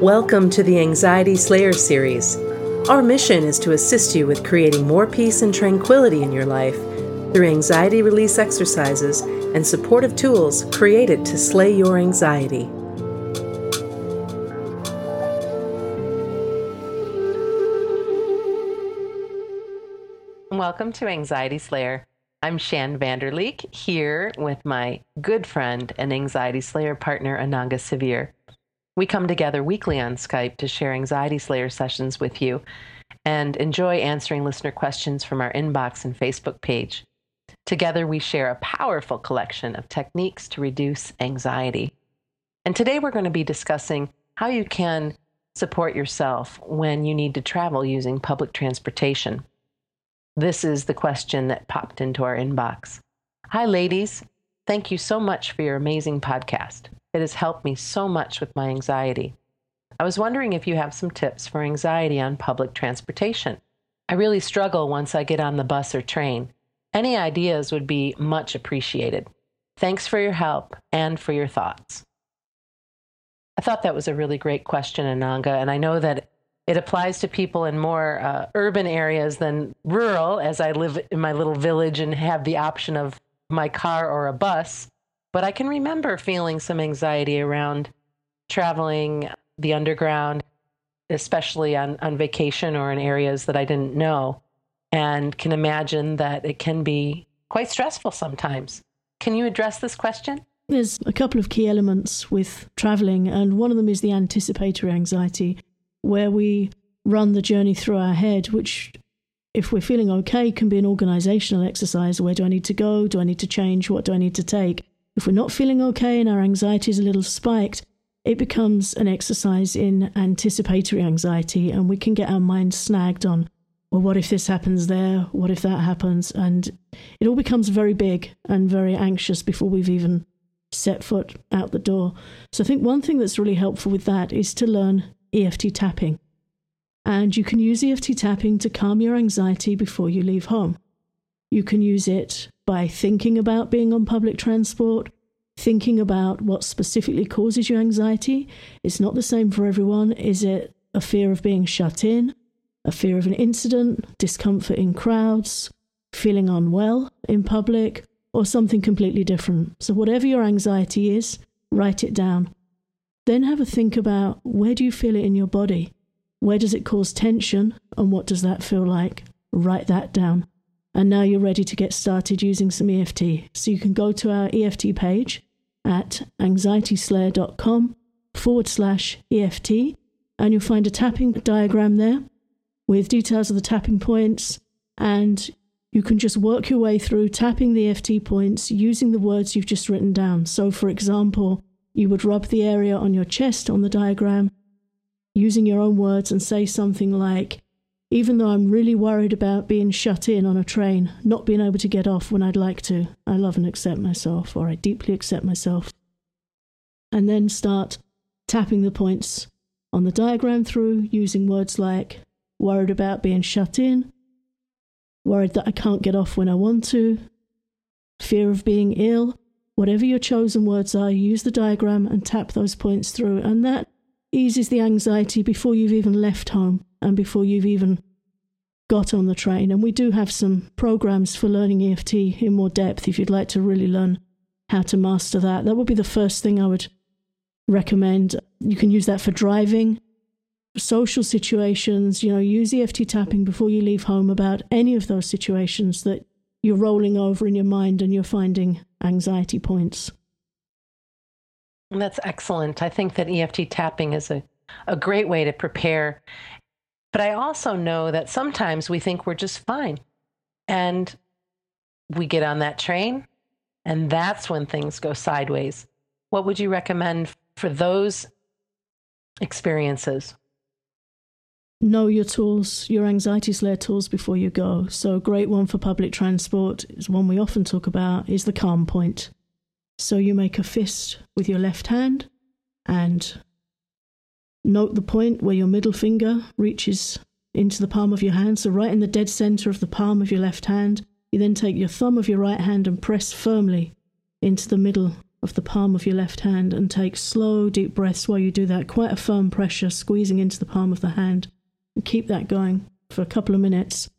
Welcome to the Anxiety Slayer series. Our mission is to assist you with creating more peace and tranquility in your life through anxiety release exercises and supportive tools created to slay your anxiety. Welcome to Anxiety Slayer. I'm Shann Vander Leek here with my good friend and Anxiety Slayer partner, Ananga Sivyer. We come together weekly on Skype to share Anxiety Slayer sessions with you and enjoy answering listener questions from our inbox and Facebook page. Together, we share a powerful collection of techniques to reduce anxiety. And today, we're going to be discussing how you can support yourself when you need to travel using public transportation. This is the question that popped into our inbox. Hi, ladies. Thank you so much for your amazing podcast. It has helped me so much with my anxiety. I was wondering if you have some tips for anxiety on public transportation. I really struggle once I get on the bus or train. Any ideas would be much appreciated. Thanks for your help and for your thoughts. I thought that was a really great question, Ananga, and I know that it applies to people in more uh, urban areas than rural, as I live in my little village and have the option of my car or a bus. But I can remember feeling some anxiety around traveling the underground, especially on, on vacation or in areas that I didn't know, and can imagine that it can be quite stressful sometimes. Can you address this question? There's a couple of key elements with traveling, and one of them is the anticipatory anxiety, where we run the journey through our head, which, if we're feeling okay, can be an organizational exercise. Where do I need to go? Do I need to change? What do I need to take? If we're not feeling okay and our anxiety is a little spiked, it becomes an exercise in anticipatory anxiety, and we can get our mind snagged on, well, what if this happens there? What if that happens? And it all becomes very big and very anxious before we've even set foot out the door. So I think one thing that's really helpful with that is to learn EFT tapping. And you can use EFT tapping to calm your anxiety before you leave home. You can use it by thinking about being on public transport, thinking about what specifically causes you anxiety. It's not the same for everyone. Is it a fear of being shut in, a fear of an incident, discomfort in crowds, feeling unwell in public, or something completely different? So, whatever your anxiety is, write it down. Then have a think about where do you feel it in your body? Where does it cause tension? And what does that feel like? Write that down. And now you're ready to get started using some EFT. So you can go to our EFT page at anxietyslayer.com forward slash EFT, and you'll find a tapping diagram there with details of the tapping points. And you can just work your way through tapping the EFT points using the words you've just written down. So, for example, you would rub the area on your chest on the diagram using your own words and say something like, even though I'm really worried about being shut in on a train, not being able to get off when I'd like to, I love and accept myself, or I deeply accept myself. And then start tapping the points on the diagram through using words like worried about being shut in, worried that I can't get off when I want to, fear of being ill. Whatever your chosen words are, use the diagram and tap those points through, and that eases the anxiety before you've even left home and before you've even got on the train. And we do have some programs for learning EFT in more depth if you'd like to really learn how to master that. That would be the first thing I would recommend. You can use that for driving, social situations, you know, use EFT tapping before you leave home about any of those situations that you're rolling over in your mind and you're finding anxiety points. That's excellent. I think that EFT tapping is a, a great way to prepare but I also know that sometimes we think we're just fine. And we get on that train, and that's when things go sideways. What would you recommend for those experiences? Know your tools, your anxiety slayer tools before you go. So, a great one for public transport is one we often talk about is the calm point. So, you make a fist with your left hand and Note the point where your middle finger reaches into the palm of your hand, so right in the dead center of the palm of your left hand. You then take your thumb of your right hand and press firmly into the middle of the palm of your left hand and take slow, deep breaths while you do that. Quite a firm pressure squeezing into the palm of the hand. And keep that going for a couple of minutes.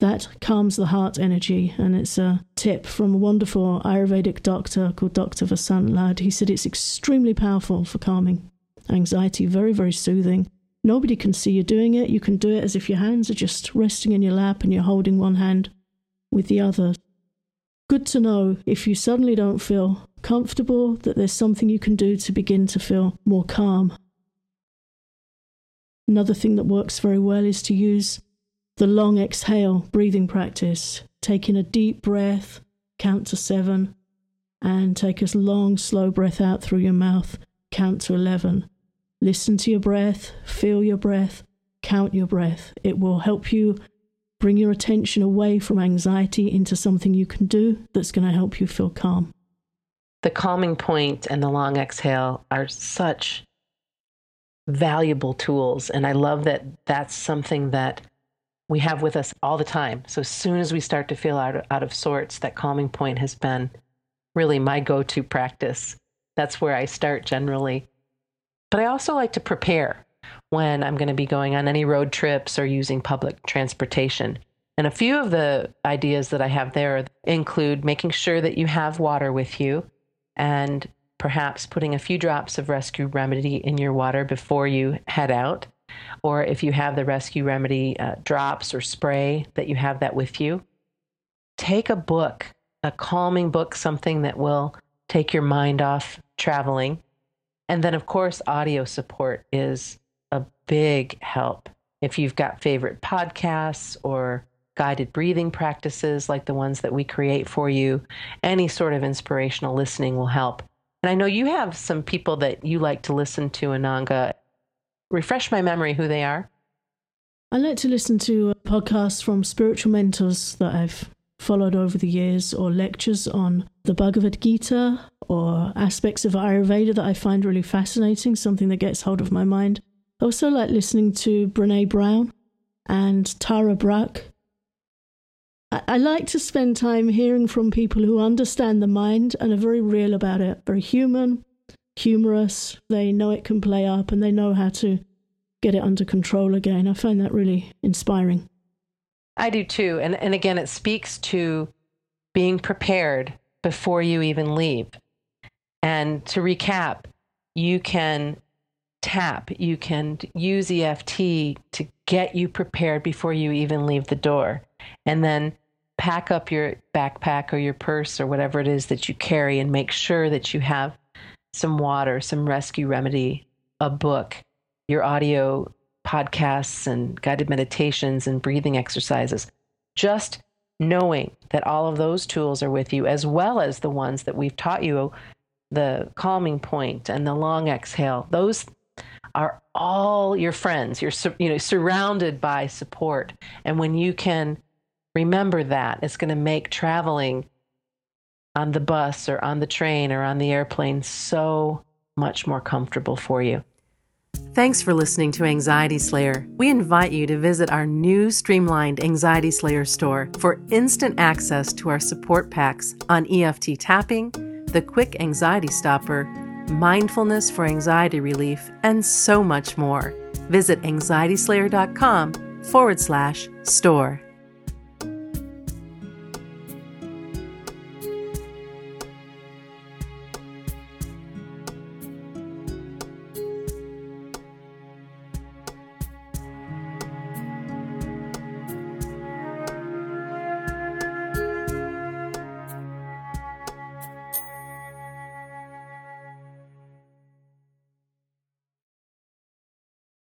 That calms the heart energy. And it's a tip from a wonderful Ayurvedic doctor called Dr. Vasant Lad. He said it's extremely powerful for calming anxiety, very, very soothing. Nobody can see you doing it. You can do it as if your hands are just resting in your lap and you're holding one hand with the other. Good to know if you suddenly don't feel comfortable that there's something you can do to begin to feel more calm. Another thing that works very well is to use the long exhale breathing practice, Take in a deep breath, count to seven, and take a long, slow breath out through your mouth, count to 11. Listen to your breath, feel your breath, count your breath. It will help you bring your attention away from anxiety into something you can do that's going to help you feel calm. The calming point and the long exhale are such valuable tools. And I love that that's something that we have with us all the time. So as soon as we start to feel out of, out of sorts, that calming point has been really my go to practice. That's where I start generally. But I also like to prepare when I'm going to be going on any road trips or using public transportation. And a few of the ideas that I have there include making sure that you have water with you and perhaps putting a few drops of rescue remedy in your water before you head out. Or if you have the rescue remedy uh, drops or spray, that you have that with you. Take a book, a calming book, something that will take your mind off traveling. And then, of course, audio support is a big help. If you've got favorite podcasts or guided breathing practices like the ones that we create for you, any sort of inspirational listening will help. And I know you have some people that you like to listen to, Ananga. Refresh my memory who they are. I like to listen to podcasts from spiritual mentors that I've followed over the years, or lectures on the Bhagavad Gita, or aspects of Ayurveda that I find really fascinating, something that gets hold of my mind. I also like listening to Brene Brown and Tara Brach. I, I like to spend time hearing from people who understand the mind and are very real about it, very human, humorous. They know it can play up and they know how to get it under control again. I find that really inspiring. I do too. And, and again, it speaks to being prepared before you even leave. And to recap, you can tap, you can use EFT to get you prepared before you even leave the door. And then pack up your backpack or your purse or whatever it is that you carry and make sure that you have some water, some rescue remedy, a book, your audio podcasts and guided meditations and breathing exercises. Just knowing that all of those tools are with you, as well as the ones that we've taught you the calming point and the long exhale, those are all your friends. You're you know surrounded by support, and when you can remember that, it's going to make traveling on the bus or on the train or on the airplane so much more comfortable for you. Thanks for listening to Anxiety Slayer. We invite you to visit our new streamlined Anxiety Slayer store for instant access to our support packs on EFT tapping, the quick anxiety stopper, mindfulness for anxiety relief, and so much more. Visit anxietyslayer.com forward slash store.